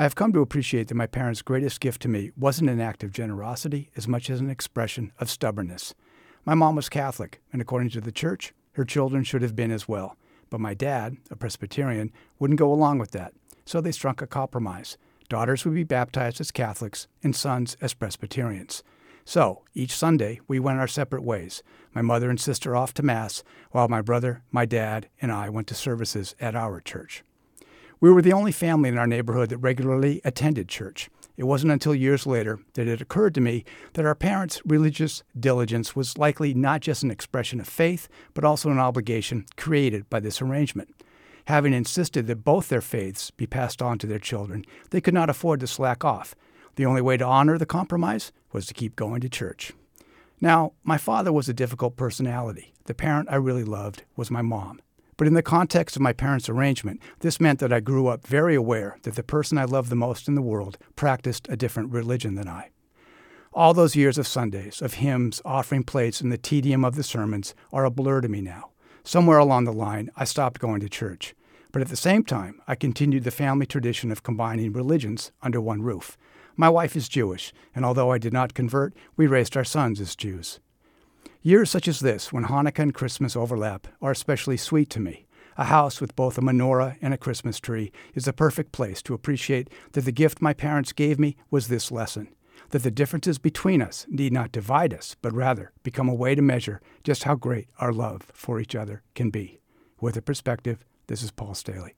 I have come to appreciate that my parents' greatest gift to me wasn't an act of generosity as much as an expression of stubbornness. My mom was Catholic, and according to the church, her children should have been as well. But my dad, a Presbyterian, wouldn't go along with that, so they struck a compromise. Daughters would be baptized as Catholics and sons as Presbyterians. So, each Sunday, we went our separate ways. My mother and sister off to Mass, while my brother, my dad, and I went to services at our church. We were the only family in our neighborhood that regularly attended church. It wasn't until years later that it occurred to me that our parents' religious diligence was likely not just an expression of faith, but also an obligation created by this arrangement. Having insisted that both their faiths be passed on to their children, they could not afford to slack off. The only way to honor the compromise was to keep going to church. Now, my father was a difficult personality. The parent I really loved was my mom. But in the context of my parents' arrangement, this meant that I grew up very aware that the person I loved the most in the world practiced a different religion than I. All those years of Sundays, of hymns, offering plates, and the tedium of the sermons are a blur to me now. Somewhere along the line, I stopped going to church. But at the same time, I continued the family tradition of combining religions under one roof. My wife is Jewish, and although I did not convert, we raised our sons as Jews. Years such as this, when Hanukkah and Christmas overlap, are especially sweet to me. A house with both a menorah and a Christmas tree is the perfect place to appreciate that the gift my parents gave me was this lesson that the differences between us need not divide us, but rather become a way to measure just how great our love for each other can be. With a perspective, this is Paul Staley.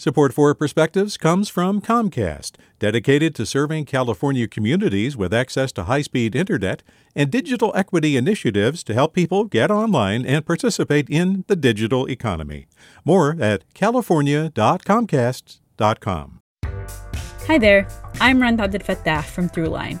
Support for Perspectives comes from Comcast, dedicated to serving California communities with access to high speed internet and digital equity initiatives to help people get online and participate in the digital economy. More at california.comcast.com. Hi there, I'm Rund Abdelfatah from Throughline.